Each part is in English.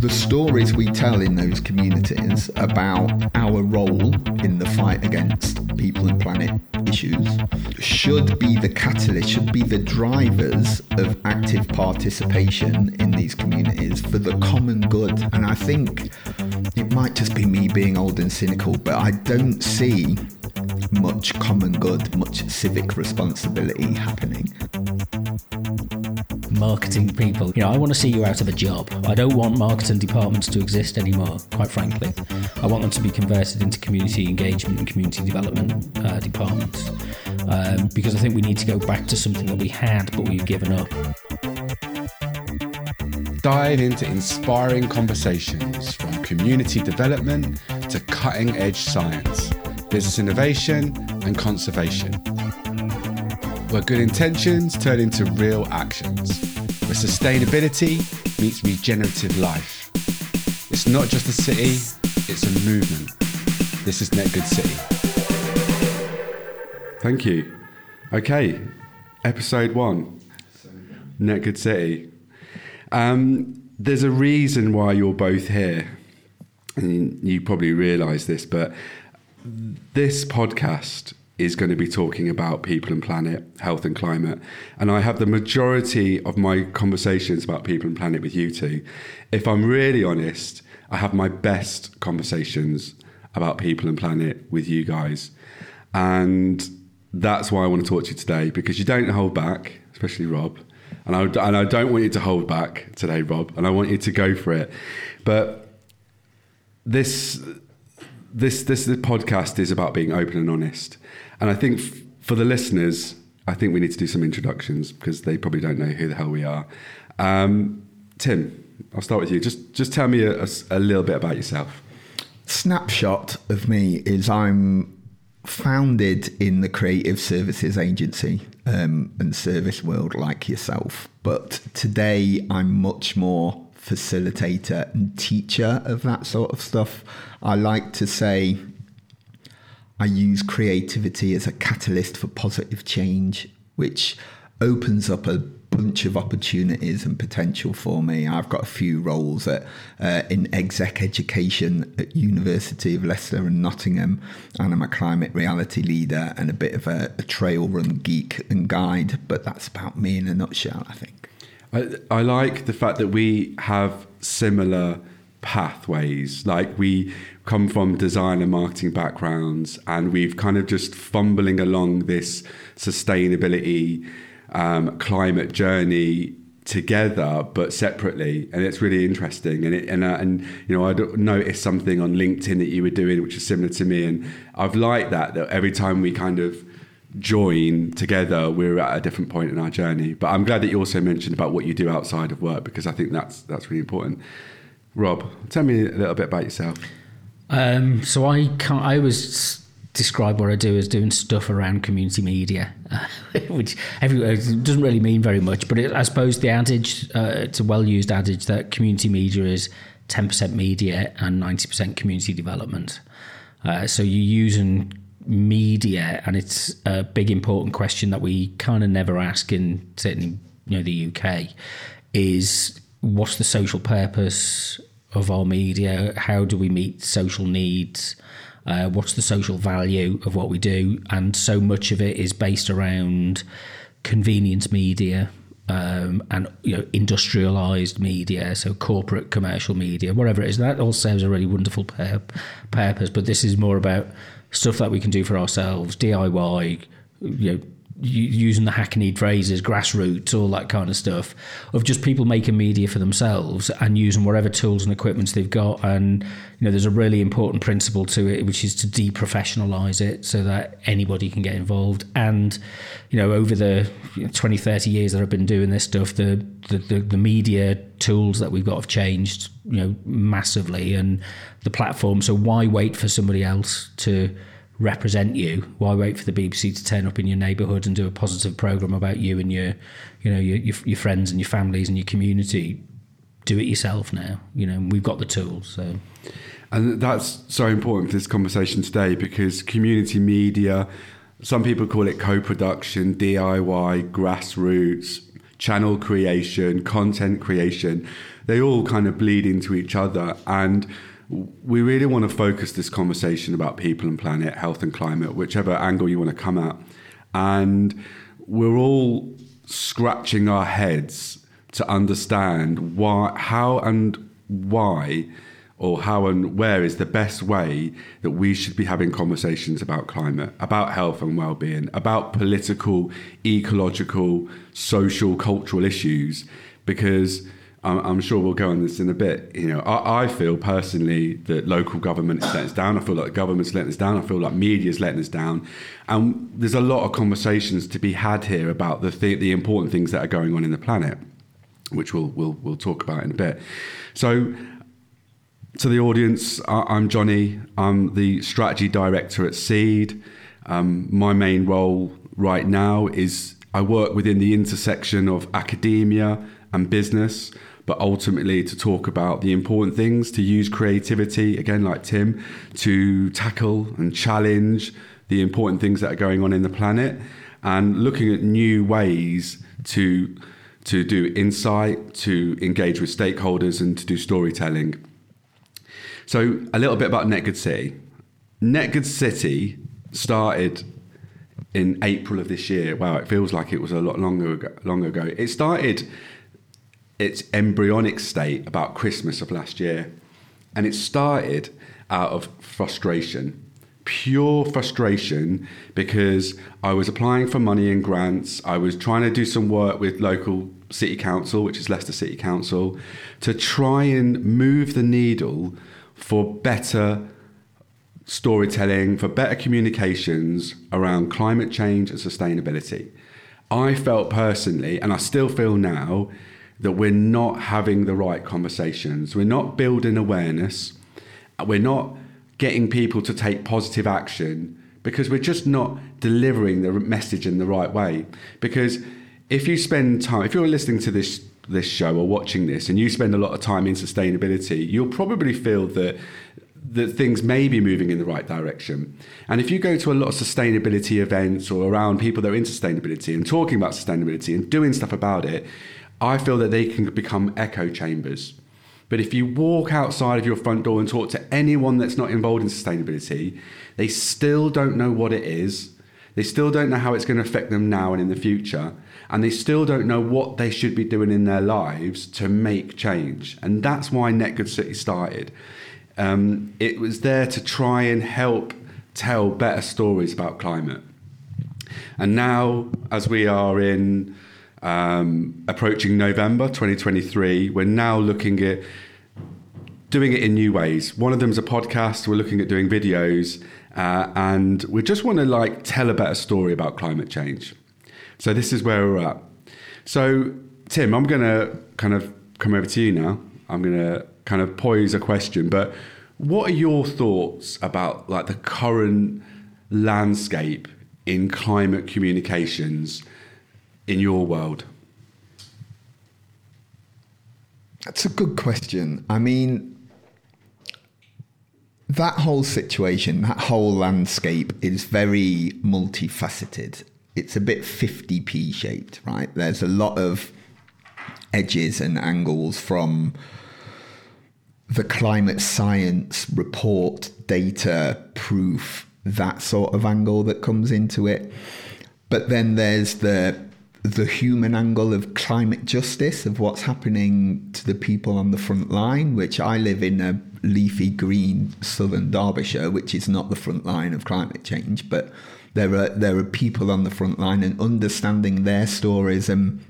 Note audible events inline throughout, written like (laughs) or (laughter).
the stories we tell in those communities about our role in the fight against people and planet issues should be the catalyst, should be the drivers of active participation in these communities for the common good. And I think it might just be me being old and cynical, but I don't see much common good, much civic responsibility happening marketing people. You know, I want to see you out of a job. I don't want marketing departments to exist anymore, quite frankly. I want them to be converted into community engagement and community development uh, departments um, because I think we need to go back to something that we had but we've given up. Dive into inspiring conversations from community development to cutting edge science, business innovation, and conservation where good intentions turn into real actions, sustainability meets regenerative life. It's not just a city, it's a movement. This is Net Good City. Thank you. Okay, episode one Net Good City. Um, there's a reason why you're both here, and you probably realise this, but this podcast is going to be talking about people and planet, health and climate. And I have the majority of my conversations about people and planet with you two. If I'm really honest, I have my best conversations about people and planet with you guys. And that's why I want to talk to you today because you don't hold back, especially Rob. And I, and I don't want you to hold back today, Rob, and I want you to go for it. But this this this, this podcast is about being open and honest and I think f- for the listeners, I think we need to do some introductions because they probably don't know who the hell we are. Um, Tim, I'll start with you. Just just tell me a, a, a little bit about yourself. Snapshot of me is I'm founded in the creative services agency um, and service world like yourself, but today I'm much more facilitator and teacher of that sort of stuff. I like to say I use creativity as a catalyst for positive change, which opens up a bunch of opportunities and potential for me. I've got a few roles at, uh, in exec education at University of Leicester and Nottingham, and I'm a climate reality leader and a bit of a, a trail run geek and guide. But that's about me in a nutshell, I think. I, I like the fact that we have similar pathways. Like we come from design and marketing backgrounds, and we've kind of just fumbling along this sustainability um, climate journey together but separately. And it's really interesting. And it, and uh, and you know I noticed something on LinkedIn that you were doing which is similar to me. And I've liked that that every time we kind of join together we're at a different point in our journey but I'm glad that you also mentioned about what you do outside of work because I think that's that's really important Rob, tell me a little bit about yourself. Um, so I can't, I always describe what I do as doing stuff around community media, (laughs) which every, doesn't really mean very much. But it, I suppose the adage, uh, it's a well used adage that community media is 10% media and 90% community development. Uh, so you're using media, and it's a big important question that we kind of never ask in certainly you know the UK is what's the social purpose of our media? How do we meet social needs? Uh, what's the social value of what we do? And so much of it is based around convenience media um, and you know industrialized media, so corporate commercial media, whatever it is. That all serves a really wonderful pur- purpose, but this is more about stuff that we can do for ourselves, DIY, you know using the hackneyed phrases, grassroots, all that kind of stuff, of just people making media for themselves and using whatever tools and equipments they've got. And, you know, there's a really important principle to it, which is to deprofessionalize it so that anybody can get involved. And, you know, over the 20, 30 years that I've been doing this stuff, the, the, the, the media tools that we've got have changed, you know, massively and the platform. So why wait for somebody else to, represent you. Why wait for the BBC to turn up in your neighbourhood and do a positive program about you and your, you know, your, your, your friends and your families and your community? Do it yourself now. You know, we've got the tools. So, and that's so important for this conversation today because community media. Some people call it co-production, DIY, grassroots. channel creation, content creation, they all kind of bleed into each other. And we really want to focus this conversation about people and planet, health and climate, whichever angle you want to come at. And we're all scratching our heads to understand why, how, and why or how and where is the best way that we should be having conversations about climate, about health and well-being, about political, ecological, social, cultural issues, because I'm, I'm sure we'll go on this in a bit. You know, I, I, feel personally that local government is letting us down. I feel like the government's letting us down. I feel like media's letting us down. And there's a lot of conversations to be had here about the th- the important things that are going on in the planet, which we'll we'll we'll talk about in a bit. So to the audience, I'm Johnny. I'm the strategy director at Seed. Um, my main role right now is I work within the intersection of academia and business, but ultimately to talk about the important things, to use creativity, again, like Tim, to tackle and challenge the important things that are going on in the planet and looking at new ways to to do insight, to engage with stakeholders and to do storytelling. So, a little bit about Netgood City. Netgood City started in April of this year. Wow, it feels like it was a lot longer ago, long ago. It started its embryonic state about Christmas of last year, and it started out of frustration, pure frustration, because I was applying for money and grants. I was trying to do some work with local city council, which is Leicester City Council, to try and move the needle for better storytelling, for better communications around climate change and sustainability. I felt personally, and I still feel now, that we're not having the right conversations. We're not building awareness. We're not getting people to take positive action because we're just not delivering the message in the right way. Because if you spend time, if you're listening to this this show or watching this and you spend a lot of time in sustainability, you'll probably feel that that things may be moving in the right direction. And if you go to a lot of sustainability events or around people that are in sustainability and talking about sustainability and doing stuff about it, I feel that they can become echo chambers. But if you walk outside of your front door and talk to anyone that's not involved in sustainability, they still don't know what it is. They still don't know how it's going to affect them now and in the future and they still don't know what they should be doing in their lives to make change. And that's why Net Good City started. Um, it was there to try and help tell better stories about climate. And now, as we are in um, approaching November 2023, we're now looking at doing it in new ways. One of them is a podcast. We're looking at doing videos, uh, and we just want to like tell a better story about climate change. So this is where we're at. So Tim, I'm going to kind of come over to you now. I'm going to kind of pose a question, but what are your thoughts about like the current landscape in climate communications in your world? That's a good question. I mean, that whole situation, that whole landscape is very multifaceted it's a bit 50p shaped, right? There's a lot of edges and angles from the climate science report, data, proof, that sort of angle that comes into it. But then there's the the human angle of climate justice, of what's happening to the people on the front line, which I live in a leafy green southern Derbyshire, which is not the front line of climate change, but there are there are people on the front line and understanding their stories and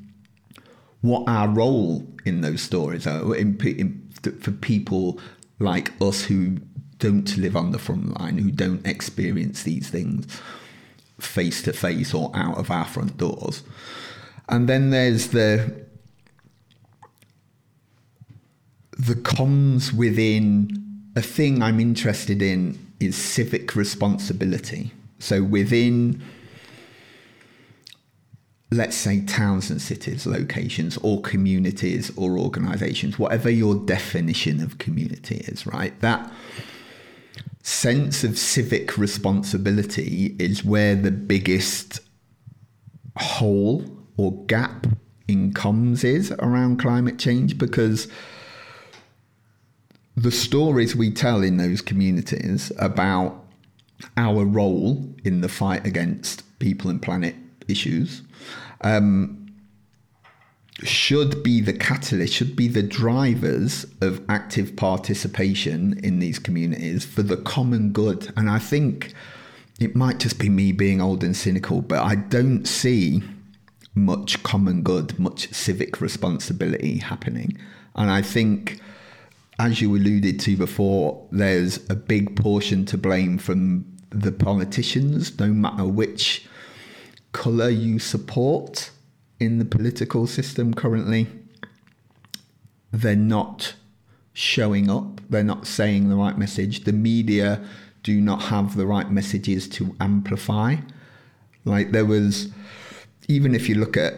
what our role in those stories are in, in, for people like us who don't live on the front line, who don't experience these things face to face or out of our front doors. And then there's the the cons within a thing I'm interested in is civic responsibility. So within, let's say, towns and cities, locations, or communities or organizations, whatever your definition of community is, right? That sense of civic responsibility is where the biggest hole or gap in comms is around climate change because the stories we tell in those communities about our role in the fight against people and planet issues um, should be the catalyst, should be the drivers of active participation in these communities for the common good. And I think it might just be me being old and cynical, but I don't see much common good, much civic responsibility happening. And I think, as you alluded to before, there's a big portion to blame from the politicians, no matter which colour you support in the political system currently. They're not showing up, they're not saying the right message. The media do not have the right messages to amplify. Like there was, even if you look at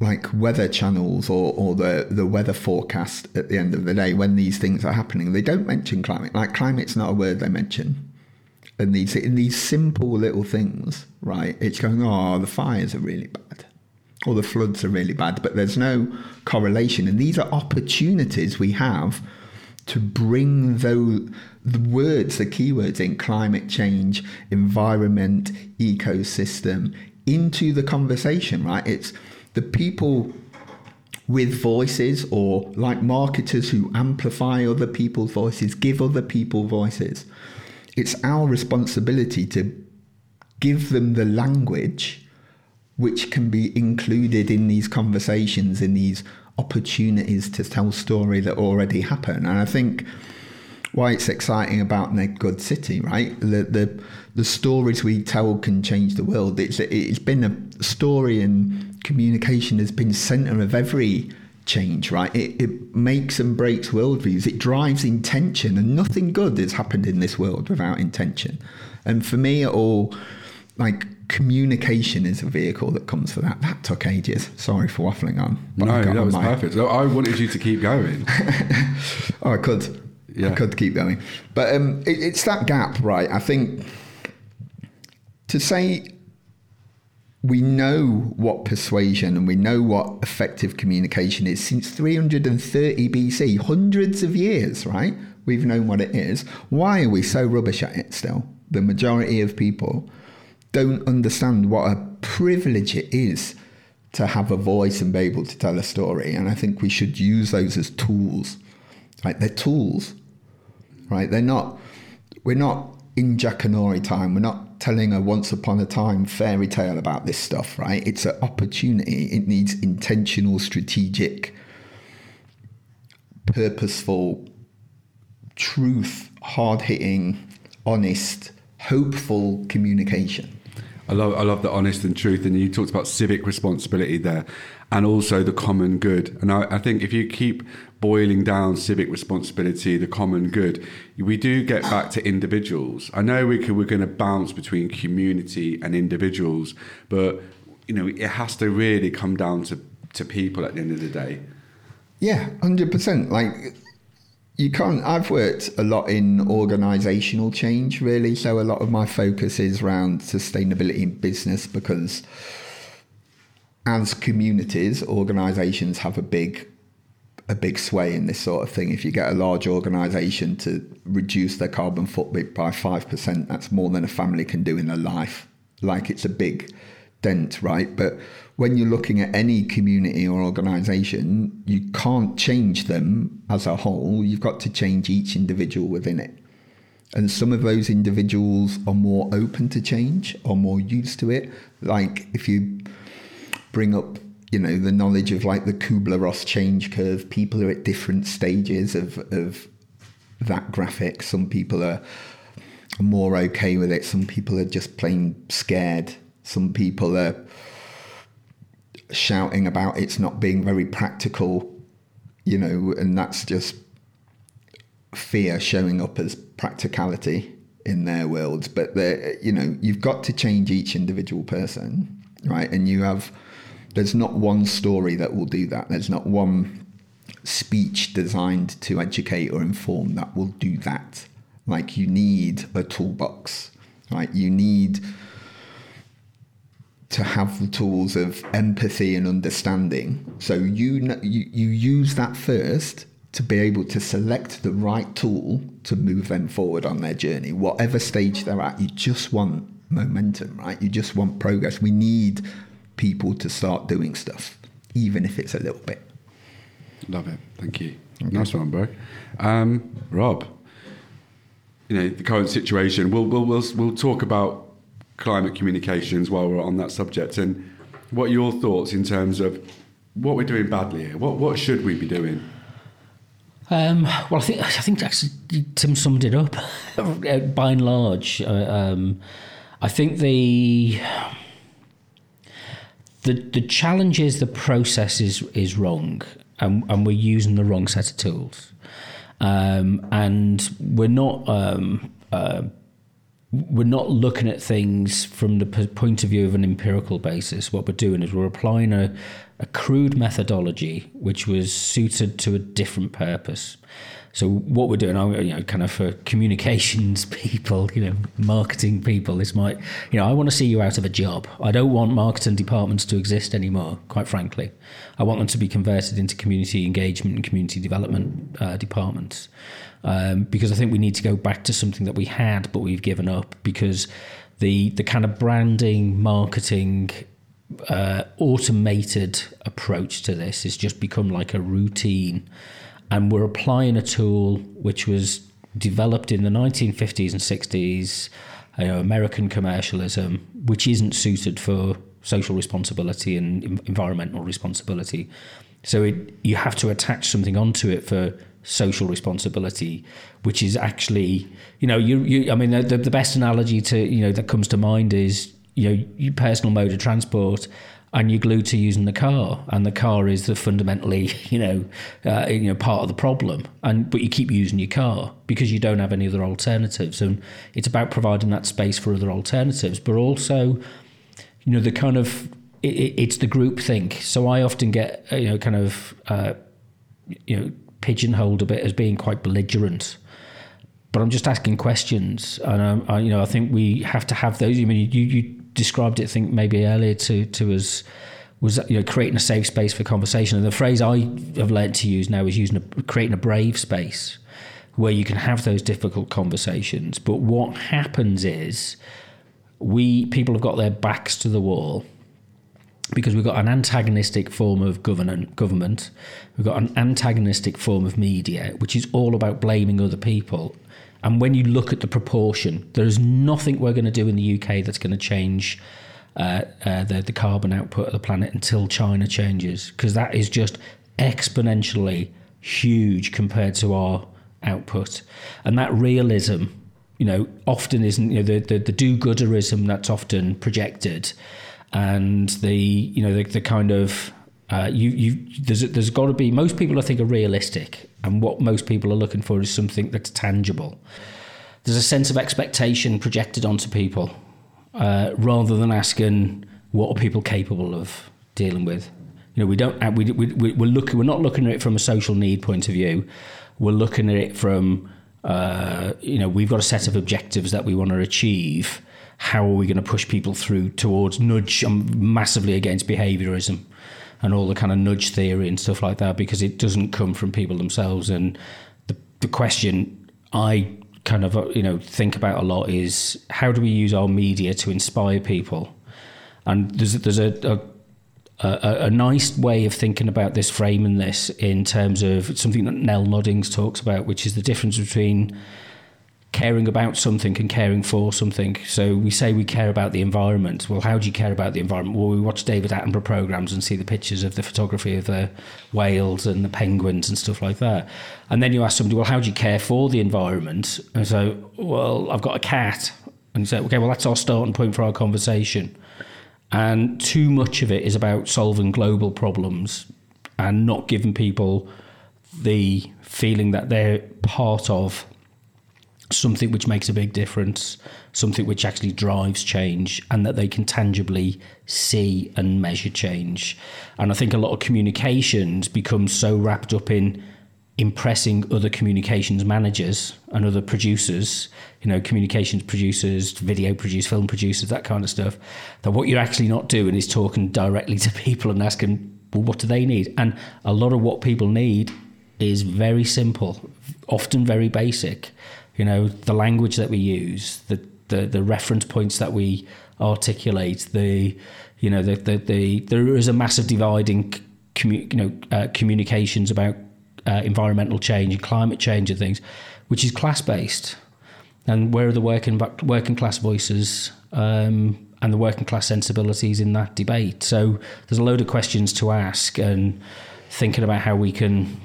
like weather channels or, or the, the weather forecast at the end of the day, when these things are happening, they don't mention climate. Like climate's not a word they mention. And these in these simple little things, right? It's going, oh, the fires are really bad or the floods are really bad, but there's no correlation. And these are opportunities we have to bring those, the words, the keywords in climate change, environment, ecosystem into the conversation, right? It's the people with voices or like marketers who amplify other people's voices, give other people voices. It's our responsibility to give them the language which can be included in these conversations, in these opportunities to tell story that already happen. And I think why it's exciting about Net Good City, right? The the the stories we tell can change the world. It's it's been a story and communication has been center of every change, right? It, it makes and breaks worldviews. It drives intention, and nothing good has happened in this world without intention. And for me, it all like communication is a vehicle that comes for that. That took ages. Sorry for waffling on. no, that was my... perfect. I wanted you to keep going. (laughs) oh, I could. Yeah. I could keep going. But um, it, it's that gap, right? I think to say we know what persuasion and we know what effective communication is since 330 BC, hundreds of years, right? We've known what it is. Why are we so rubbish at it still? The majority of people don't understand what a privilege it is to have a voice and be able to tell a story. And I think we should use those as tools. Right? They're tools. Right? They're not we're not in Jackanory time. We're not telling a once upon a time fairy tale about this stuff, right? It's an opportunity. It needs intentional, strategic, purposeful, truth, hard hitting, honest, hopeful communication. I love, I love the honest and truth. And you talked about civic responsibility there and also the common good. And I, I, think if you keep boiling down civic responsibility, the common good, we do get back to individuals. I know we can, we're going to bounce between community and individuals, but you know it has to really come down to, to people at the end of the day. Yeah, hundred percent. Like you can't i've worked a lot in organizational change really so a lot of my focus is around sustainability in business because as communities organizations have a big a big sway in this sort of thing. If you get a large organization to reduce their carbon footprint by 5% that's more than a family can do in a life. Like it's a big dent right? But when you're looking at any community or organization, you can't change them as a whole. You've got to change each individual within it. And some of those individuals are more open to change or more used to it. Like if you bring up, you know, the knowledge of like the Kubler Ross change curve, people are at different stages of, of that graphic. Some people are more okay with it. Some people are just plain scared. Some people are shouting about it's not being very practical, you know, and that's just fear showing up as practicality in their worlds. But you know, you've got to change each individual person, right? And you have there's not one story that will do that. There's not one speech designed to educate or inform that will do that. Like you need a toolbox, right? You need to have the tools of empathy and understanding. So you, you you use that first to be able to select the right tool to move them forward on their journey, whatever stage they're at. You just want momentum, right? You just want progress. We need people to start doing stuff, even if it's a little bit. Love it. Thank you. Nice one, bro. Um, Rob, you know the current situation. We'll we'll we'll we'll talk about climate communications while we're on that subject, and what are your thoughts in terms of what we're doing badly here? What what should we be doing? Um, well, I think I think actually Tim summed it up (laughs) by and large. Uh, um, I think the the the challenge is the process is is wrong, and, and we're using the wrong set of tools, um, and we're not. Um, uh, we're not looking at things from the point of view of an empirical basis. What we're doing is we're applying a, a crude methodology which was suited to a different purpose. So what we're doing, you know, kind of for communications (laughs) people, you know, marketing people, this might, you know, I want to see you out of a job. I don't want marketing departments to exist anymore. Quite frankly, I want them to be converted into community engagement and community development uh, departments. Um, because I think we need to go back to something that we had, but we've given up because the the kind of branding, marketing, uh, automated approach to this has just become like a routine and we're applying a tool which was developed in the 1950s and 60s, you know, American commercialism, which isn't suited for social responsibility and environmental responsibility. So it, you have to attach something onto it for social responsibility, which is actually, you know, you, you I mean, the, the best analogy to, you know, that comes to mind is, you know, your personal mode of transport and you're glued to using the car, and the car is the fundamentally, (laughs) you know, uh, you know, part of the problem. And but you keep using your car because you don't have any other alternatives, and it's about providing that space for other alternatives, but also, you know, the kind of it, it's the group think. So I often get, you know, kind of, uh, you know, pigeonholed a bit as being quite belligerent but I'm just asking questions, and um, I, you know, I think we have to have those. I mean, you, you described it, I think maybe earlier to to us was you know creating a safe space for conversation. And the phrase I have learned to use now is using a, creating a brave space where you can have those difficult conversations. But what happens is we people have got their backs to the wall because we've got an antagonistic form of government, government, we've got an antagonistic form of media, which is all about blaming other people and when you look at the proportion, there is nothing we're going to do in the UK that's going to change uh, uh, the, the carbon output of the planet until China changes, because that is just exponentially huge compared to our output. And that realism, you know, often isn't, you know, the, the, the do gooderism that's often projected and the, you know, the, the kind of uh, you, you, there's, there's got to be most people I think are realistic, and what most people are looking for is something that's tangible. There's a sense of expectation projected onto people, uh, rather than asking what are people capable of dealing with. You know, we don't uh, we, we we're looking we're not looking at it from a social need point of view. We're looking at it from uh, you know we've got a set of objectives that we want to achieve. How are we going to push people through towards nudge? I'm massively against behaviourism and all the kind of nudge theory and stuff like that because it doesn't come from people themselves. And the, the question I kind of you know think about a lot is how do we use our media to inspire people? And there's there's a, a a, a, nice way of thinking about this, framing this in terms of something that Nell Noddings talks about, which is the difference between caring about something and caring for something. So we say we care about the environment. Well, how do you care about the environment? Well, we watch David Attenborough programs and see the pictures of the photography of the whales and the penguins and stuff like that. And then you ask somebody, well, how do you care for the environment? And so, well, I've got a cat. And you say, okay, well, that's our starting point for our conversation. And too much of it is about solving global problems and not giving people the feeling that they're part of something which makes a big difference, something which actually drives change, and that they can tangibly see and measure change. And I think a lot of communications become so wrapped up in impressing other communications managers and other producers, you know, communications producers, video producers, film producers, that kind of stuff, that what you're actually not doing is talking directly to people and asking, well, what do they need? And a lot of what people need is very simple, often very basic. You know, the language that we use, the the, the reference points that we articulate, the you know, the, the, the there is a massive divide in commu- you know uh, communications about uh, environmental change and climate change and things, which is class based. And where are the working working class voices um, and the working class sensibilities in that debate? So there's a load of questions to ask and thinking about how we can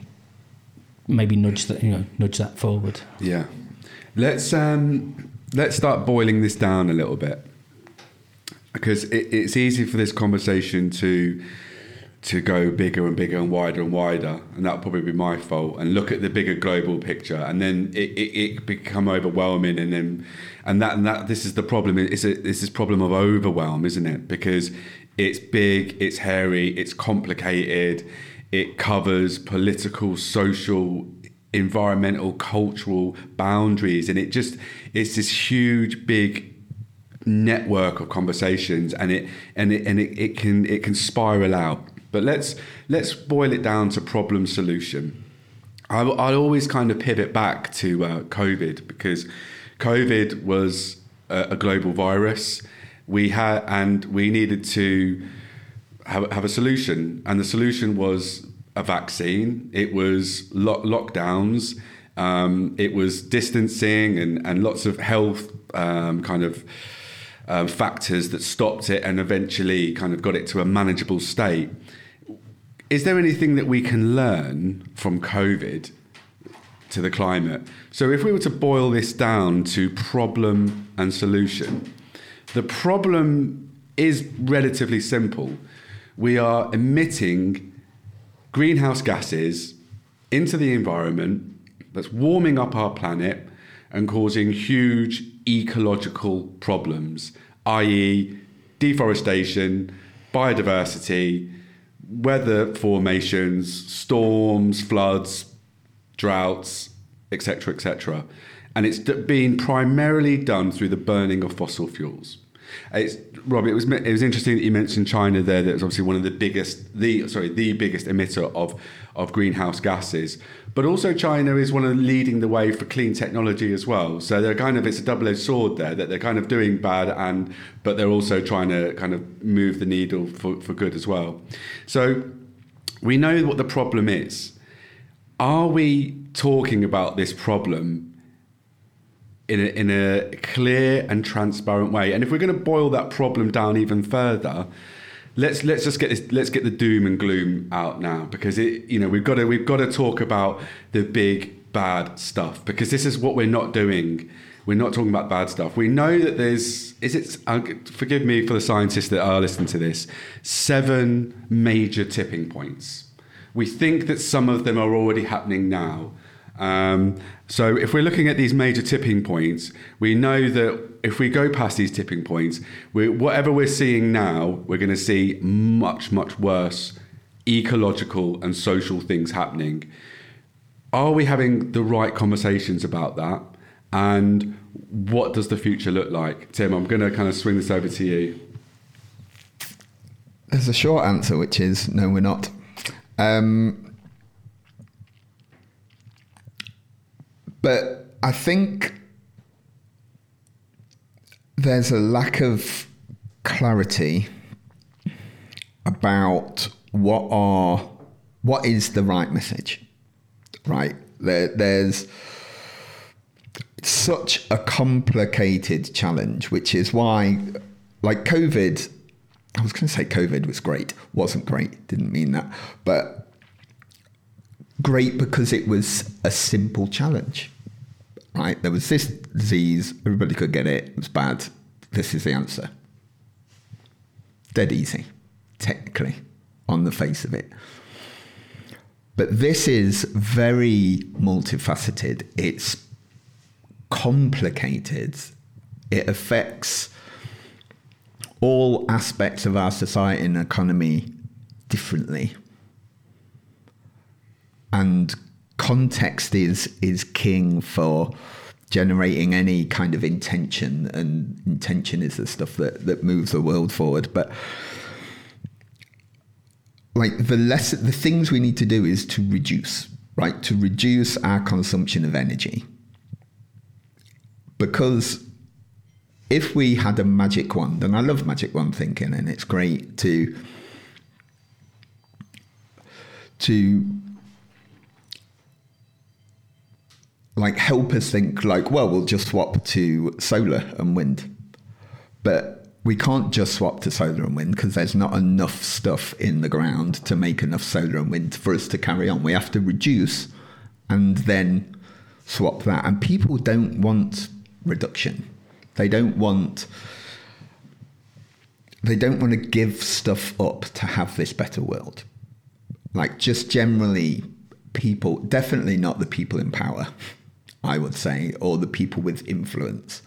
maybe nudge that you know nudge that forward. Yeah, let's um, let's start boiling this down a little bit because it, it's easy for this conversation to to go bigger and bigger and wider and wider, and that'll probably be my fault. And look at the bigger global picture, and then it, it, it become overwhelming, and then and that and that this is the problem. It's a, it's this problem of overwhelm, isn't it? Because it's big, it's hairy, it's complicated, it covers political, social, environmental, cultural boundaries, and it just it's this huge, big network of conversations, and it and it and it, it can it can spiral out but let's let's boil it down to problem solution. I, I always kind of pivot back to uh, COVID because COVID was a, a, global virus. We had and we needed to have, have a solution, and the solution was a vaccine. It was lo- lockdowns. Um, it was distancing and, and lots of health um, kind of um, factors that stopped it and eventually kind of got it to a manageable state is there anything that we can learn from COVID to the climate? So, if we were to boil this down to problem and solution, the problem is relatively simple. We are emitting greenhouse gases into the environment that's warming up our planet and causing huge ecological problems, i.e., deforestation, biodiversity, weather formations, storms, floods, droughts, etc., etc. And it's being primarily done through the burning of fossil fuels. Uh, it's, Rob, it was it was interesting that you mentioned China there. That was obviously one of the biggest, the sorry, the biggest emitter of of greenhouse gases. But also China is one of leading the way for clean technology as well. So they're kind of it's a double edged sword there that they're kind of doing bad and but they're also trying to kind of move the needle for, for good as well. So we know what the problem is. Are we talking about this problem in a, in a clear and transparent way. And if we're going to boil that problem down even further, let's let's just get this let's get the doom and gloom out now because it you know we've got to we've got to talk about the big bad stuff because this is what we're not doing. We're not talking about bad stuff. We know that there's is it uh, forgive me for the scientists that are listening to this seven major tipping points. We think that some of them are already happening now. Um, so if we're looking at these major tipping points, we know that if we go past these tipping points, we, whatever we're seeing now, we're going to see much, much worse ecological and social things happening. Are we having the right conversations about that? And what does the future look like? Tim, I'm going to kind of swing this over to you. There's a short answer, which is no, we're not. Um, But I think there's a lack of clarity about what are what is the right message, right? There, there's such a complicated challenge, which is why, like COVID, I was going to say COVID was great, wasn't great, didn't mean that, but great because it was a simple challenge right? There was this disease, everybody could get it, it was bad. This is the answer. Dead easy, technically, on the face of it. But this is very multifaceted. It's complicated. It affects all aspects of our society and economy differently. And context is is king for generating any kind of intention, and intention is the stuff that that moves the world forward. But like the less the things we need to do is to reduce, right? To reduce our consumption of energy. Because if we had a magic wand, and I love magic wand thinking, and it's great to to like help us think like, well, we'll just swap to solar and wind. But we can't just swap to solar and wind because there's not enough stuff in the ground to make enough solar and wind for us to carry on. We have to reduce and then swap that. And people don't want reduction. They don't want they don't want to give stuff up to have this better world. Like just generally people, definitely not the people in power, (laughs) I would say, or the people with influence.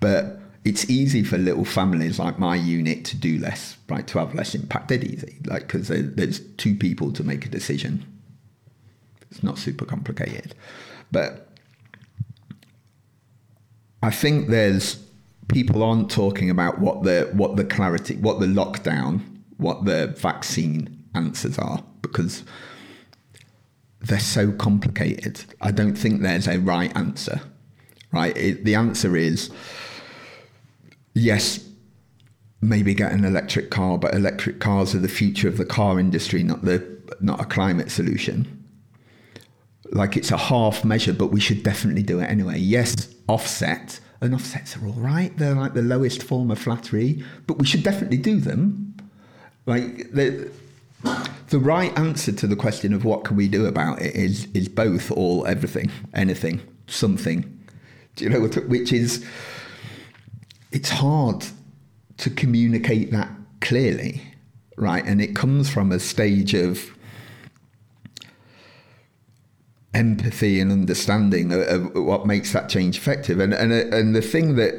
But it's easy for little families like my unit to do less, right? To have less impact. Dead easy, like because there's two people to make a decision. It's not super complicated, but I think there's people aren't talking about what the what the clarity, what the lockdown, what the vaccine answers are because they're so complicated. I don't think there's a right answer. Right? It, the answer is yes, maybe get an electric car, but electric cars are the future of the car industry, not the not a climate solution. Like it's a half measure, but we should definitely do it anyway. Yes, offset, and offsets are all right. They're like the lowest form of flattery, but we should definitely do them. Like the the right answer to the question of what can we do about it is is both, all, everything, anything, something. Do you know which is it's hard to communicate that clearly, right? And it comes from a stage of empathy and understanding of, what makes that change effective. And, and and the thing that,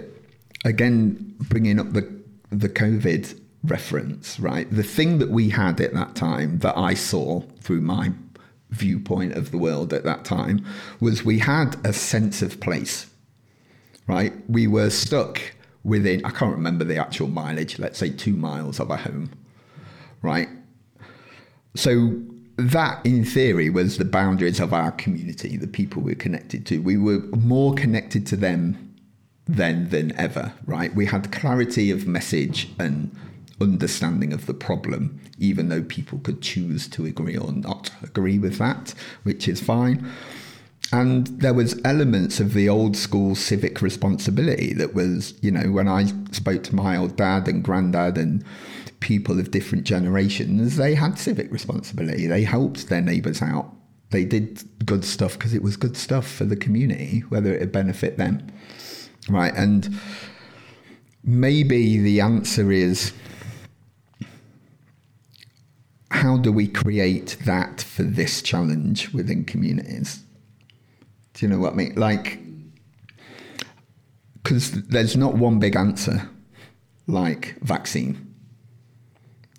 again, bringing up the the COVID reference, right? The thing that we had at that time that I saw through my viewpoint of the world at that time was we had a sense of place, right? We were stuck within, I can't remember the actual mileage, let's say two miles of a home, right? So that, in theory, was the boundaries of our community, the people we're connected to. We were more connected to them then than ever, right? We had clarity of message and understanding of the problem, even though people could choose to agree or not agree with that, which is fine. And there was elements of the old school civic responsibility that was, you know, when I spoke to my old dad and granddad and people of different generations, they had civic responsibility. They helped their neighbours out. They did good stuff because it was good stuff for the community, whether it would benefit them. Right. And maybe the answer is how do we create that for this challenge within communities? Do you know what I mean? Like, because there's not one big answer like vaccine.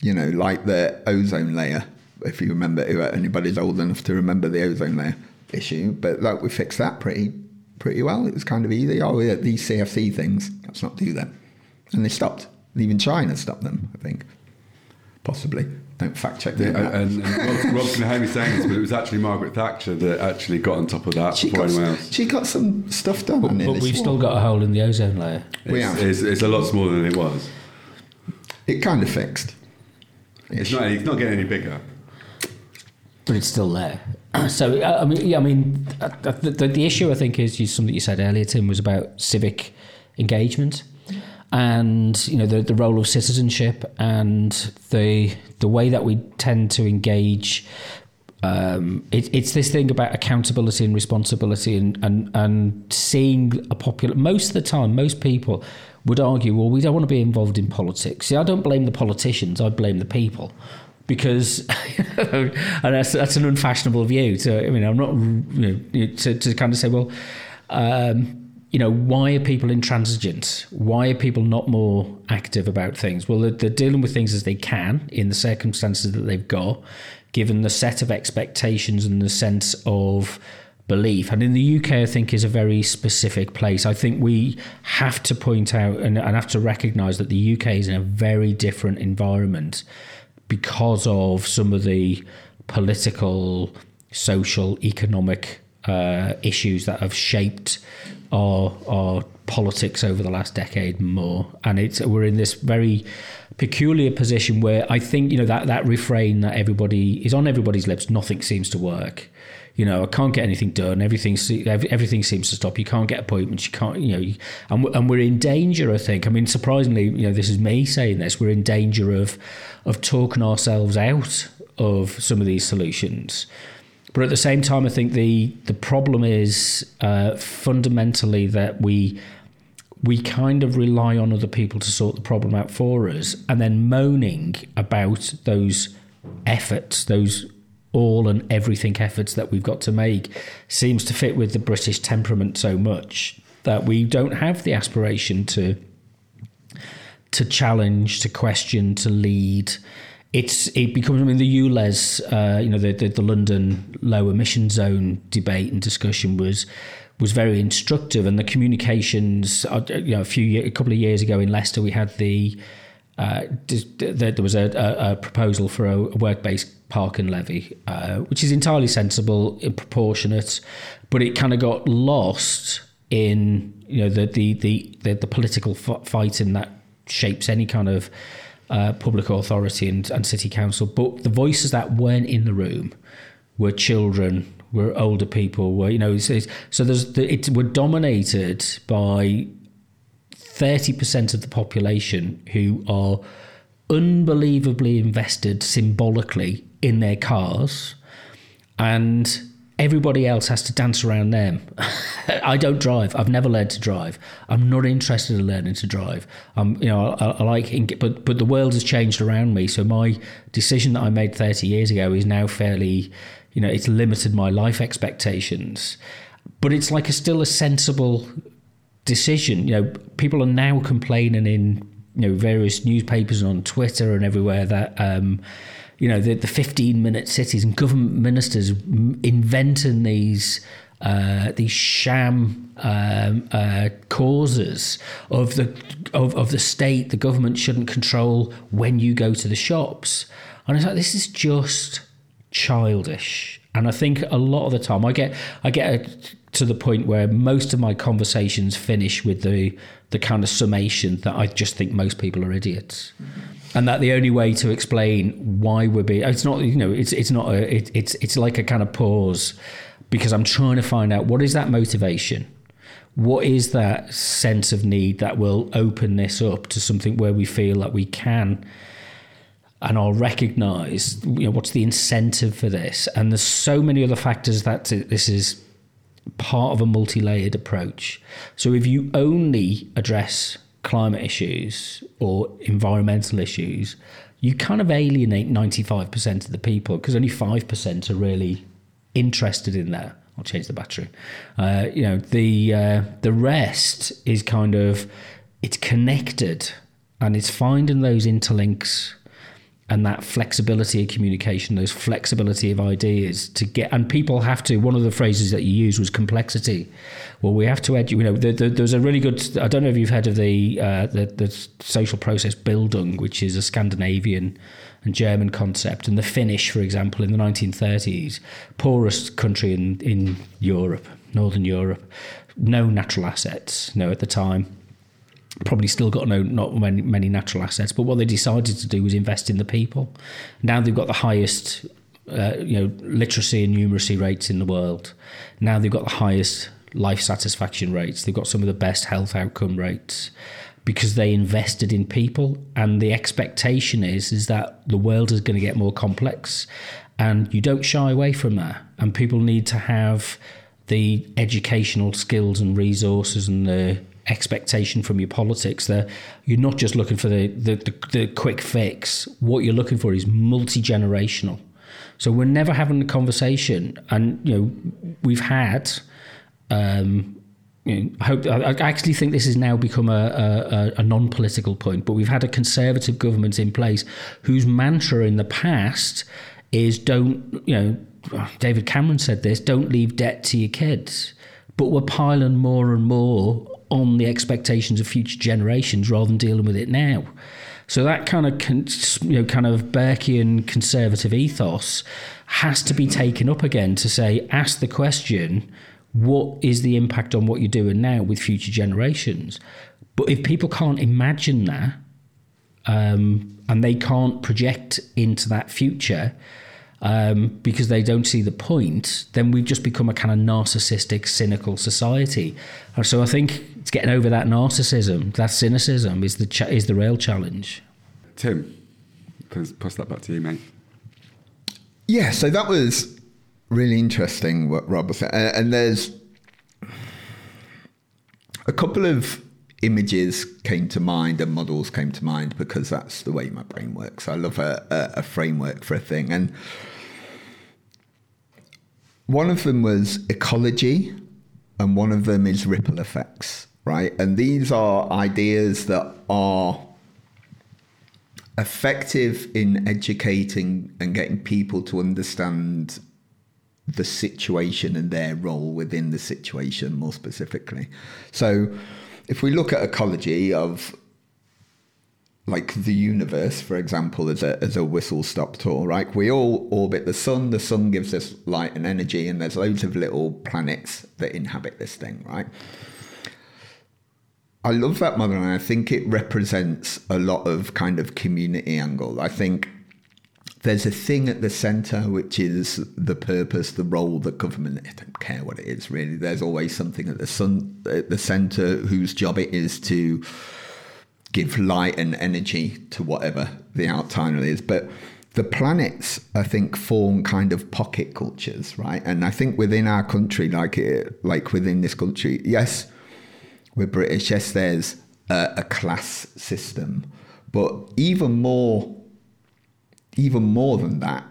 You know, like the ozone layer. If you remember, if anybody's old enough to remember the ozone layer issue, but like we fixed that pretty pretty well. It was kind of easy. Oh, yeah, these CFC things, let's not do them, and they stopped. Even China stopped them. I think, possibly don't fact check yeah, and, and Rob's, Rob's going to hear me saying this, but it was actually Margaret Thatcher that actually got on top of that she before got, anyone else. She got some stuff done. But, but we've still got a hole in the ozone layer. It's, we have. It's, it's, a lot smaller than it was. It kind of fixed. It's not, it's not getting any bigger. But it's still there. (clears throat) So uh, I mean, yeah, I mean, uh, uh, the, the, the issue I think is something you said earlier, Tim, was about civic engagement and you know the the role of citizenship and the the way that we tend to engage. Um, it, it's this thing about accountability and responsibility, and, and and seeing a popular. Most of the time, most people would argue, well, we don't want to be involved in politics. See, I don't blame the politicians; I blame the people because (laughs) and that's that's an unfashionable view. So I mean, I'm not you know to to kind of say, well. Um, you know, why are people intransigent? Why are people not more active about things? Well, they're, they're, dealing with things as they can in the circumstances that they've got, given the set of expectations and the sense of belief. And in the UK, I think is a very specific place. I think we have to point out and, and have to recognise that the UK is in a very different environment because of some of the political, social, economic uh, issues that have shaped our our politics over the last decade more. And it's we're in this very peculiar position where I think you know that that refrain that everybody is on everybody's lips. Nothing seems to work. You know, I can't get anything done. Everything everything seems to stop. You can't get appointments. You can't. You know, and and we're in danger. I think. I mean, surprisingly, you know, this is me saying this. We're in danger of of talking ourselves out of some of these solutions. But at the same time, I think the the problem is uh, fundamentally that we we kind of rely on other people to sort the problem out for us, and then moaning about those efforts, those all and everything efforts that we've got to make, seems to fit with the British temperament so much that we don't have the aspiration to to challenge, to question, to lead it's it becomes I mean the ULEZ, uh, you know the, the, the London low emission zone debate and discussion was was very instructive, and the communications uh, you know a few a couple of years ago in Leicester we had the uh, there was a, a, proposal for a, work-based parking levy, uh, which is entirely sensible, and proportionate, but it kind of got lost in you know the the the the, the political fighting that shapes any kind of uh, public authority and, and city council, but the voices that weren't in the room were children, were older people, were you know. It's, it's, so there's the, it we're dominated by thirty percent of the population who are unbelievably invested symbolically in their cars, and everybody else has to dance around them. (laughs) I don't drive. I've never learned to drive. I'm not interested in learning to drive. I'm, you know, I, I like, but but the world has changed around me. So my decision that I made 30 years ago is now fairly, you know, it's limited my life expectations. But it's like a still a sensible decision. You know, people are now complaining in you know various newspapers and on Twitter and everywhere that. Um, you know, the, the 15 minute cities and government ministers inventing these. Uh, these sham um, uh, causes of the of, of the state, the government shouldn't control when you go to the shops, and it's like this is just childish. And I think a lot of the time I get I get to the point where most of my conversations finish with the the kind of summation that I just think most people are idiots. Mm-hmm and that the only way to explain why we're being it's not you know it's it's not a it, it's it's like a kind of pause because I'm trying to find out what is that motivation? What is that sense of need that will open this up to something where we feel that we can and I'll recognize you know what's the incentive for this? And there's so many other factors that this is part of a multi-layered approach. So if you only address climate issues or environmental issues, you kind of alienate 95% of the people because only 5% are really interested in that. I'll change the battery. Uh, you know, the uh, the rest is kind of it's connected and it's finding those interlinks and that flexibility of communication, those flexibility of ideas to get, and people have to. One of the phrases that you used was complexity. Well, we have to educate. You know, there, there, there's a really good. I don't know if you've heard of the, uh, the the social process Bildung, which is a Scandinavian and German concept, and the Finnish, for example, in the 1930s, poorest country in in Europe, Northern Europe, no natural assets. no, at the time probably still got no not many, many natural assets. But what they decided to do was invest in the people. Now they've got the highest, uh, you know, literacy and numeracy rates in the world. Now they've got the highest life satisfaction rates. They've got some of the best health outcome rates because they invested in people. And the expectation is is that the world is going to get more complex, and you don't shy away from that. And people need to have the educational skills and resources and the expectation from your politics that you're not just looking for the, the, the, the quick fix. What you're looking for is multi generational. So we're never having a conversation, and you know we've had, um, I hope I actually think this has now become a, a, a non-political point, but we've had a conservative government in place whose mantra in the past is don't you know David Cameron said this don't leave debt to your kids, but we're piling more and more on the expectations of future generations rather than dealing with it now. So that kind of you know kind of Burkean conservative ethos has to be taken up again to say ask the question what is the impact on what you're doing now with future generations? But if people can't imagine that um, and they can't project into that future um, because they don't see the point, then we've just become a kind of narcissistic, cynical society. And so I think it's getting over that narcissism, that cynicism, is the cha- is the real challenge. Tim, please pass that back to you, mate. Yeah, so that was really interesting what Rob was saying. And there's a couple of images came to mind and models came to mind because that's the way my brain works. I love a, a, a framework for a thing. And one of them was ecology, and one of them is ripple effects, right? And these are ideas that are effective in educating and getting people to understand the situation and their role within the situation more specifically. So, if we look at ecology of like the universe, for example, as a as a whistle stop tour, right? We all orbit the sun. The sun gives us light and energy, and there's loads of little planets that inhabit this thing, right? I love that model, and I think it represents a lot of kind of community angle. I think there's a thing at the centre which is the purpose, the role that government. I don't care what it is really. There's always something at the sun at the centre whose job it is to give light and energy to whatever the outtime is. But the planets, I think, form kind of pocket cultures, right? And I think within our country, like it, like within this country, yes, we're British. Yes, there's a, a class system, but even more even more than that,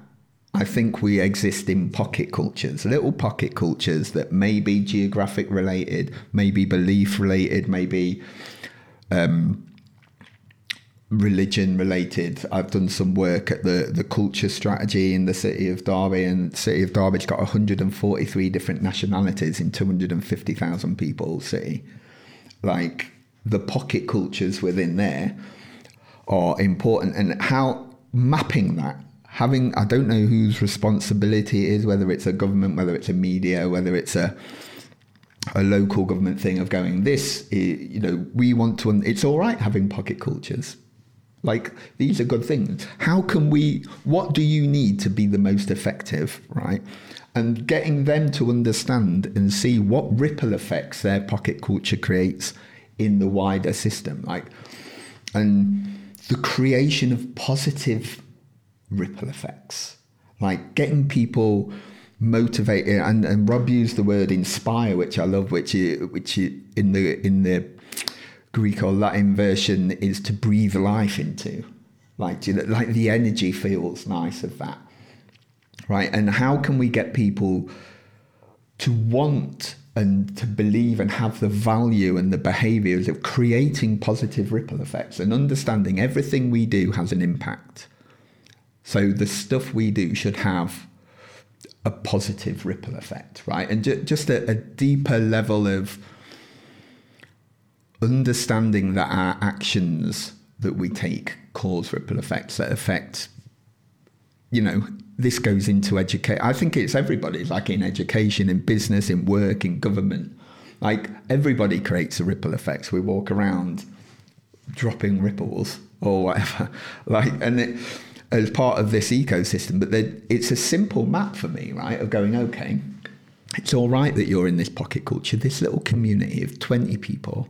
I think we exist in pocket cultures, little pocket cultures that may be geographic related, maybe belief related, maybe um, religion related. I've done some work at the, the culture strategy in the city of Derby, and city of Derby's got 143 different nationalities in 250,000 people city. Like the pocket cultures within there are important, and how mapping that having i don't know whose responsibility it is whether it's a government whether it's a media whether it's a a local government thing of going this is, you know we want to it's all right having pocket cultures like these are good things how can we what do you need to be the most effective right and getting them to understand and see what ripple effects their pocket culture creates in the wider system like and the creation of positive ripple effects, like getting people motivated. And, and Rob used the word inspire, which I love, which is, which is in the in the Greek or Latin version is to breathe life into. Like, you know, like the energy feels nice of that, right? And how can we get people to want and to believe and have the value and the behaviors of creating positive ripple effects and understanding everything we do has an impact. So the stuff we do should have a positive ripple effect, right? And ju- just a, a deeper level of understanding that our actions that we take cause ripple effects that affect, you know, this goes into education. I think it's everybody, like in education, in business, in work, in government. Like everybody creates a ripple effect. We walk around dropping ripples or whatever. (laughs) Like, and it, as part of this ecosystem, but it's a simple map for me, right? Of going, okay, it's all right that you're in this pocket culture, this little community of 20 people,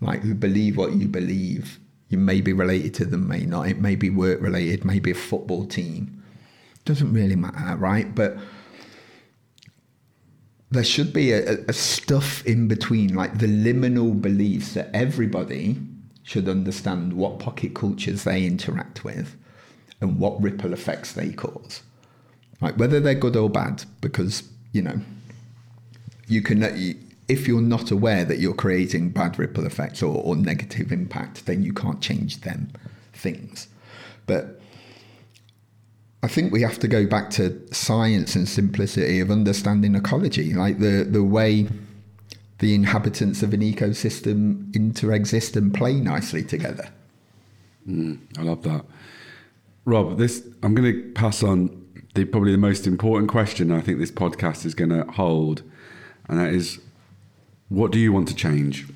like who believe what you believe. You may be related to them, may not. It may be work related, maybe a football team doesn't really matter, right? But there should be a, a, stuff in between, like the liminal beliefs that everybody should understand what pocket cultures they interact with and what ripple effects they cause. Like whether they're good or bad, because, you know, you can, if you're not aware that you're creating bad ripple effects or, or negative impact, then you can't change them things. But I think we have to go back to science and simplicity of understanding ecology, like the, the way the inhabitants of an ecosystem interexist and play nicely together. Mm, I love that. Rob, this I'm going to pass on the probably the most important question I think this podcast is going to hold, and that is, what do you want to change?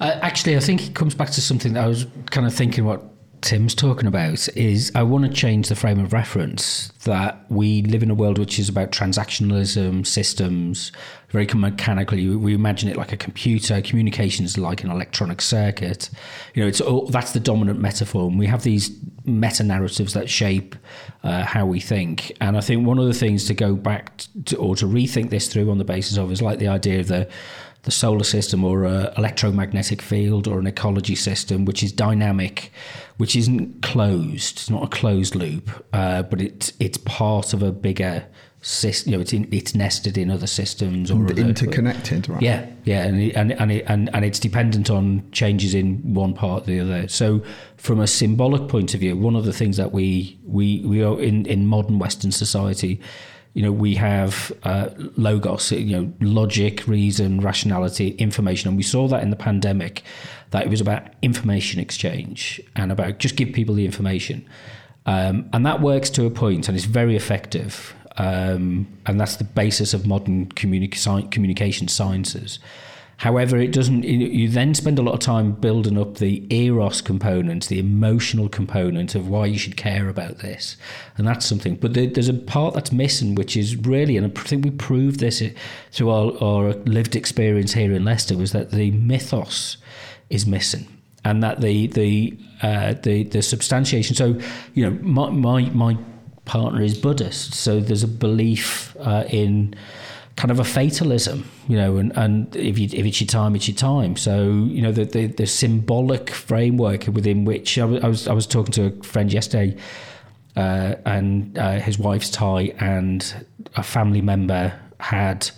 Uh, actually, I think it comes back to something that I was kind of thinking what Tim's talking about is I want to change the frame of reference that we live in a world which is about transactionalism, systems, very mechanically. We imagine it like a computer. Communications like an electronic circuit. You know, it's all, that's the dominant metaphor. And we have these meta narratives that shape uh, how we think. And I think one of the things to go back to, or to rethink this through on the basis of is like the idea of the the solar system or a electromagnetic field or an ecology system which is dynamic which isn't closed. It's not a closed loop uh, but it's it's part of a bigger system you know it's in, it's nested in other systems or other, interconnected right? Yeah yeah and and and, it, and and it's dependent on changes in one part or the other. So from a symbolic point of view one of the things that we we we are in in modern western society you know, we have uh, logos, you know, logic, reason, rationality, information. And we saw that in the pandemic, that it was about information exchange and about just give people the information. Um, and that works to a point and it's very effective. Um, and that's the basis of modern communi- communication sciences. However, it doesn't. You then spend a lot of time building up the eros component, the emotional component of why you should care about this, and that's something. But there's a part that's missing, which is really, and I think we proved this through our, our lived experience here in Leicester, was that the mythos is missing, and that the the uh, the the substantiation. So, you know, my my, my partner is Buddhist, so there's a belief uh, in kind of a fatalism, you know, and, and if, you, if it's your time, it's your time. So, you know, the, the, the symbolic framework within which I was, I was, I was talking to a friend yesterday uh, and uh, his wife's Thai and a family member had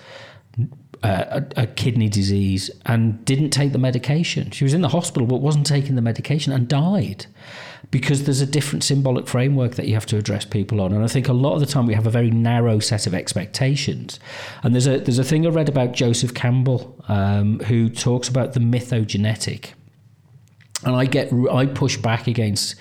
uh, a, a, kidney disease and didn't take the medication. She was in the hospital but wasn't taking the medication and died because there's a different symbolic framework that you have to address people on. And I think a lot of the time we have a very narrow set of expectations. And there's a there's a thing I read about Joseph Campbell um, who talks about the mythogenetic, and I get I push back against.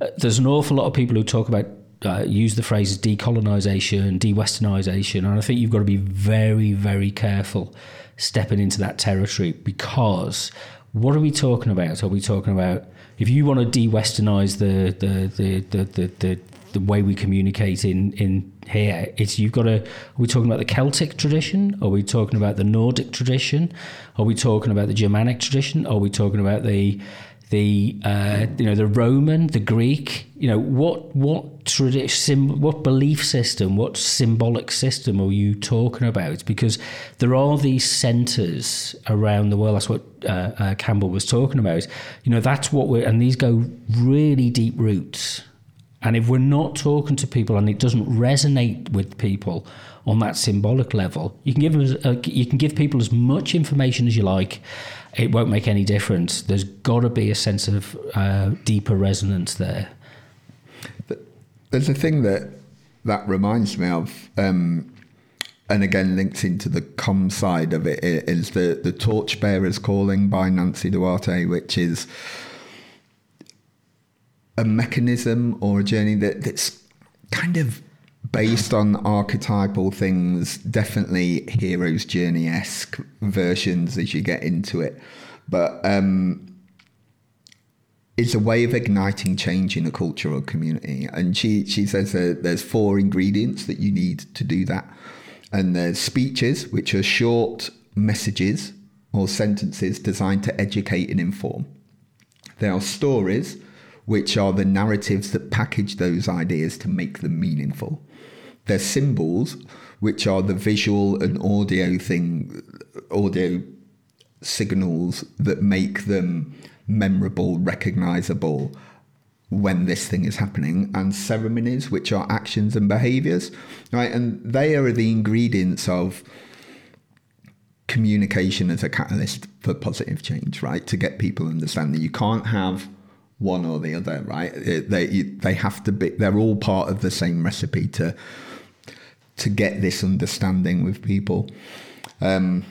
Uh, there's an awful lot of people who talk about uh, use the phrases decolonization, de-westernization, and I think you've got to be very, very careful stepping into that territory because what are we talking about? Are we talking about if you want to de-westernize the the the the, the, the way we communicate in in here it's you've got to are we talking about the celtic tradition? Are we talking about the nordic tradition? Are we talking about the germanic tradition? Are we talking about the the uh, you know the Roman, the Greek. You know what what tradition, what belief system, what symbolic system are you talking about? Because there are these centres around the world. That's what uh, uh, Campbell was talking about. You know that's what we're and these go really deep roots. And if we're not talking to people and it doesn't resonate with people on that symbolic level, you can give them, uh, you can give people as much information as you like it won't make any difference. There's got to be a sense of uh, deeper resonance there. There's a thing that that reminds me of, um, and again links into the com side of it is the the Torchbearers Calling by Nancy Duarte, which is a mechanism or a journey that, that's kind of based on archetypal things, definitely hero's journey esque versions as you get into it. But um, it's a way of igniting change in a cultural community. And she, she says there's four ingredients that you need to do that. And there's speeches, which are short messages or sentences designed to educate and inform. There are stories, which are the narratives that package those ideas to make them meaningful. They're symbols, which are the visual and audio thing, audio signals that make them memorable, recognizable when this thing is happening, and ceremonies, which are actions and behaviors, right? And they are the ingredients of communication as a catalyst for positive change, right? To get people understand that You can't have one or the other, right? They they have to be. They're all part of the same recipe to to get this understanding with people. Um,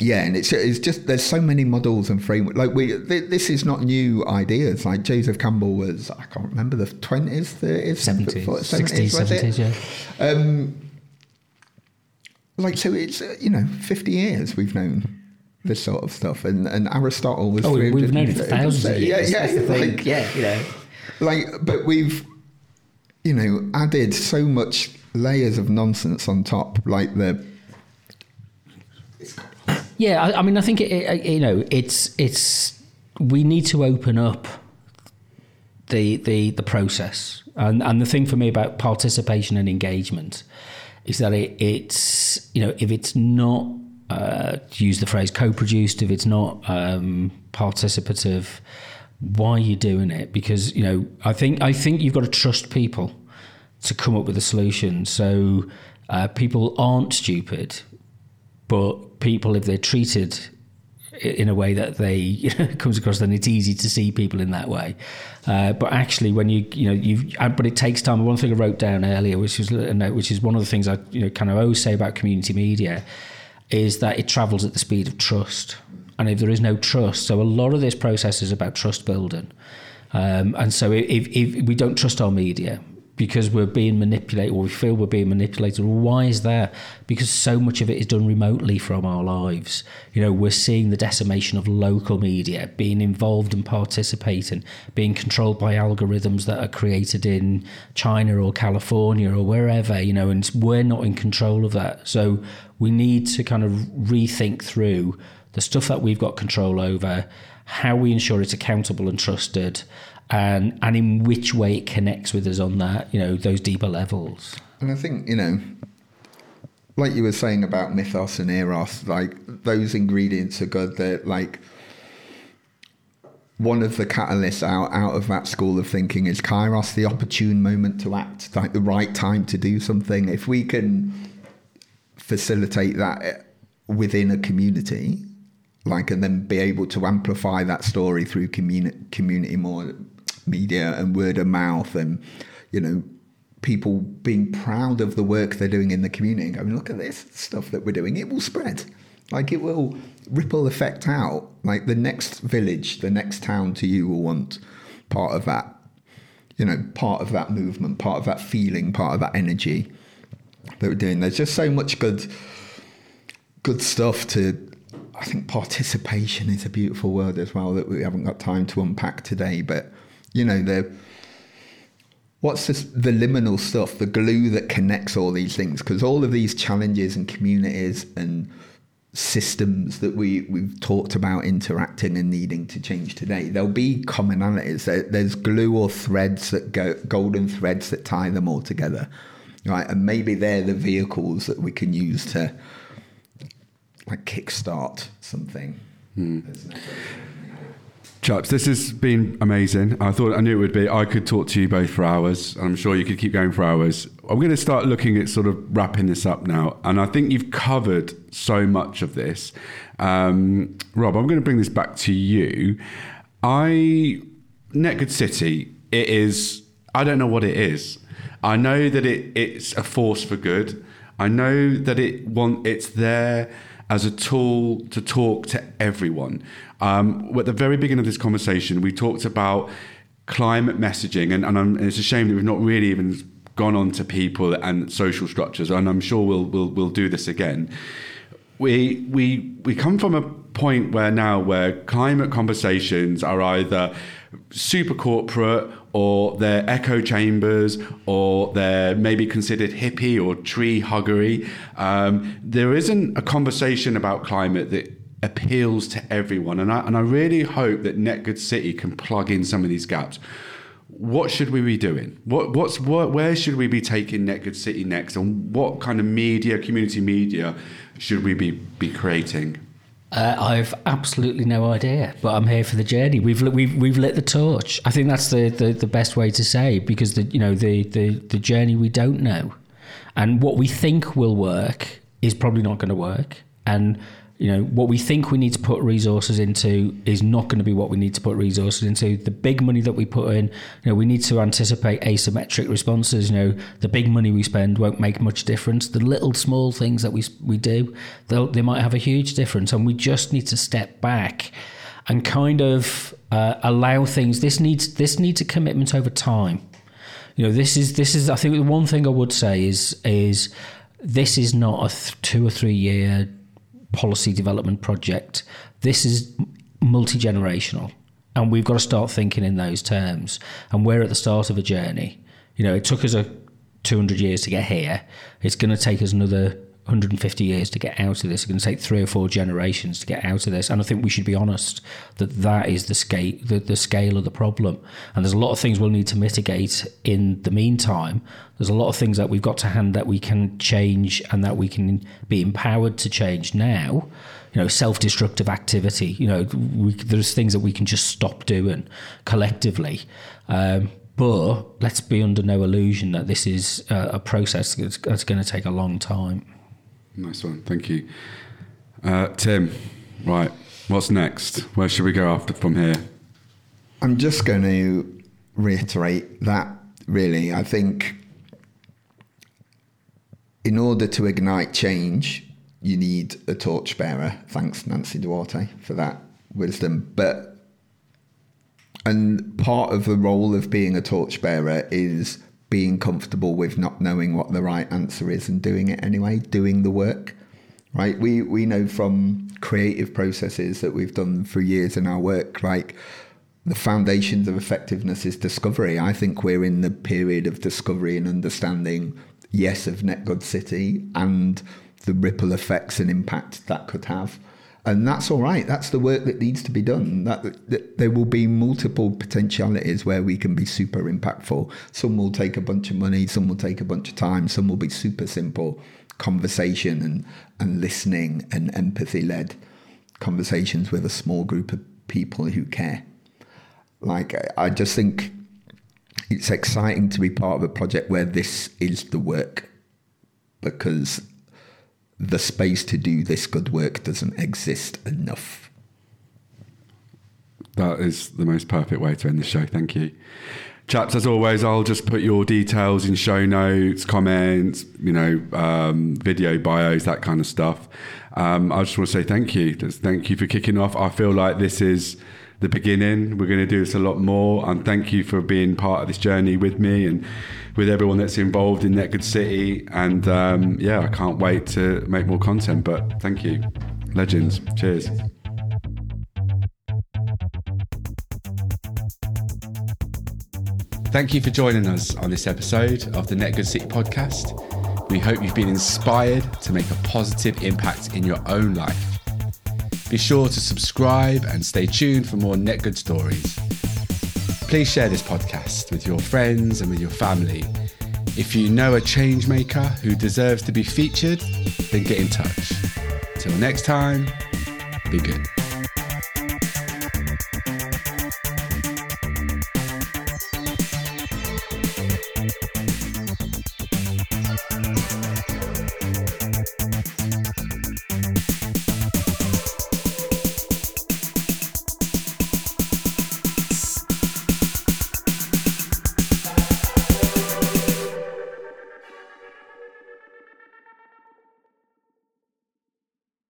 yeah, and it's it's just there's so many models and frameworks. Like we, th- this is not new ideas. Like Joseph Campbell was, I can't remember the twenties, thirties, 70s, 60s, 70s, yeah. Um, like so, it's uh, you know, fifty years we've known this sort of stuff, and and Aristotle was. Oh, we've known it for thousands of Yeah, years. yeah, thing. like- yeah, you know. like but we've you know added so much layers of nonsense on top like the Yeah, I, I mean, I think it, it, you know, it's it's we need to open up the the the process, and and the thing for me about participation and engagement is that it, it's you know if it's not uh, use the phrase co-produced, if it's not um, participative, why you're doing it? Because you know, I think I think you've got to trust people to come up with a solution. So uh, people aren't stupid but people if they're treated in a way that they (laughs) you know, comes across then it's easy to see people in that way uh, but actually when you you know you but it takes time one thing I wrote down earlier which was which is one of the things I you know kind of always say about community media is that it travels at the speed of trust and if there is no trust so a lot of this process is about trust building um, and so if, if we don't trust our media because we're being manipulated or we feel we're being manipulated, why is that? Because so much of it is done remotely from our lives. You know, we're seeing the decimation of local media, being involved and participating, being controlled by algorithms that are created in China or California or wherever, you know, and we're not in control of that. So we need to kind of rethink through the stuff that we've got control over, how we ensure it's accountable and trusted, and and in which way it connects with us on that, you know, those deeper levels. and i think you know like you were saying about mythos and eros like those ingredients are good they're like one of the catalysts out, out of that school of thinking is kairos the opportune moment to act like the right time to do something if we can facilitate that eh, within a community like and then be able to amplify that story through community community more media and word of mouth and you know people being proud of the work they're doing in the community I mean look at this stuff that we're doing. It will spread. Like it will ripple effect out. Like the next village the next town to you will want part of that you know part of that movement part of that feeling part of that energy that we're doing. There's just so much good good stuff to I think participation is a beautiful word as well that we haven't got time to unpack today but you know the what's this, the liminal stuff the glue that connects all these things? Because all of these challenges and communities and systems that we we've talked about interacting and needing to change today there'll be commonalities. There, there's glue or threads that go golden threads that tie them all together right? And maybe they're the vehicles that we can use to like kickstart something no- Chaps, this has been amazing. I thought I knew it would be. I could talk to you both for hours. I'm sure you could keep going for hours. I'm going to start looking at sort of wrapping this up now, and I think you've covered so much of this. Um, Rob, I'm going to bring this back to you. I Net Good City. It is. I don't know what it is. I know that it, it's a force for good. I know that it want it's there as a tool to talk to everyone. Um, at the very beginning of this conversation, we talked about climate messaging, and, and, and it's a shame that we've not really even gone on to people and social structures. And I'm sure we'll we'll, we'll do this again. We we we come from a point where now where climate conversations are either super corporate or they're echo chambers or they're maybe considered hippie or tree huggery. Um, there isn't a conversation about climate that appeals to everyone. And I, and I really hope that Net Good City can plug in some of these gaps. What should we be doing? What, what's, what, where should we be taking Net Good City next? And what kind of media, community media, should we be, be creating? Uh, I've absolutely no idea, but I'm here for the journey. We've we've we've lit the torch. I think that's the, the, the best way to say because the you know the, the the journey we don't know, and what we think will work is probably not going to work. and you know what we think we need to put resources into is not going to be what we need to put resources into. The big money that we put in you know we need to anticipate asymmetric responses. You know the big money we spend won't make much difference. The little small things that we we do they might have a huge difference. And we just need to step back and kind of uh, allow things this needs this needs a commitment over time. You know this is this is i think the one thing i would say is is this is not a th- two or three year policy development project. This is multi generational, and we've got to start thinking in those terms. And we're at the start of a journey. You know, it took us a 200 years to get here. It's going to take us another 150 years to get out of this. It's going to take three or four generations to get out of this. And I think we should be honest that that is the scale, the, the scale of the problem. And there's a lot of things we'll need to mitigate in the meantime. There's a lot of things that we've got to hand that we can change and that we can be empowered to change now. You know, self-destructive activity. You know, we, there's things that we can just stop doing collectively. Um, but let's be under no illusion that this is a, process that's going to take a long time. Nice one. Thank you. Uh, Tim, right. What's next? Where should we go after from here? I'm just going to reiterate that, really. I think in order to ignite change, you need a torchbearer. Thanks, Nancy Duarte, for that wisdom. But and part of the role of being a torchbearer is being comfortable with not knowing what the right answer is and doing it anyway, doing the work. Right? We we know from creative processes that we've done for years in our work, like the foundations of effectiveness is discovery. I think we're in the period of discovery and understanding, yes, of Net Good City and the ripple effects and impact that could have and that's all right. That's the work that needs to be done. That, that, there will be multiple potentialities where we can be super impactful. Some will take a bunch of money, some will take a bunch of time, some will be super simple conversation and and listening and empathy led conversations with a small group of people who care. Like I just think it's exciting to be part of a project where this is the work because the space to do this good work doesn't exist enough. That is the most perfect way to end the show. Thank you. Chaps, as always, I'll just put your details in show notes, comments, you know, um, video bios, that kind of stuff. Um, I just want to say thank you. Thank you for kicking off. I feel like this is the beginning. We're going to do this a lot more. And thank you for being part of this journey with me and with everyone that's involved in Net Good City. And um, yeah, I can't wait to make more content. But thank you. Legends. Cheers. Thank you for joining us on this episode of the Net Good City podcast. We hope you've been inspired to make a positive impact in your own life. Be sure to subscribe and stay tuned for more Net Good stories. Please share this podcast with your friends and with your family. If you know a change maker who deserves to be featured, then get in touch. Till next time, be good.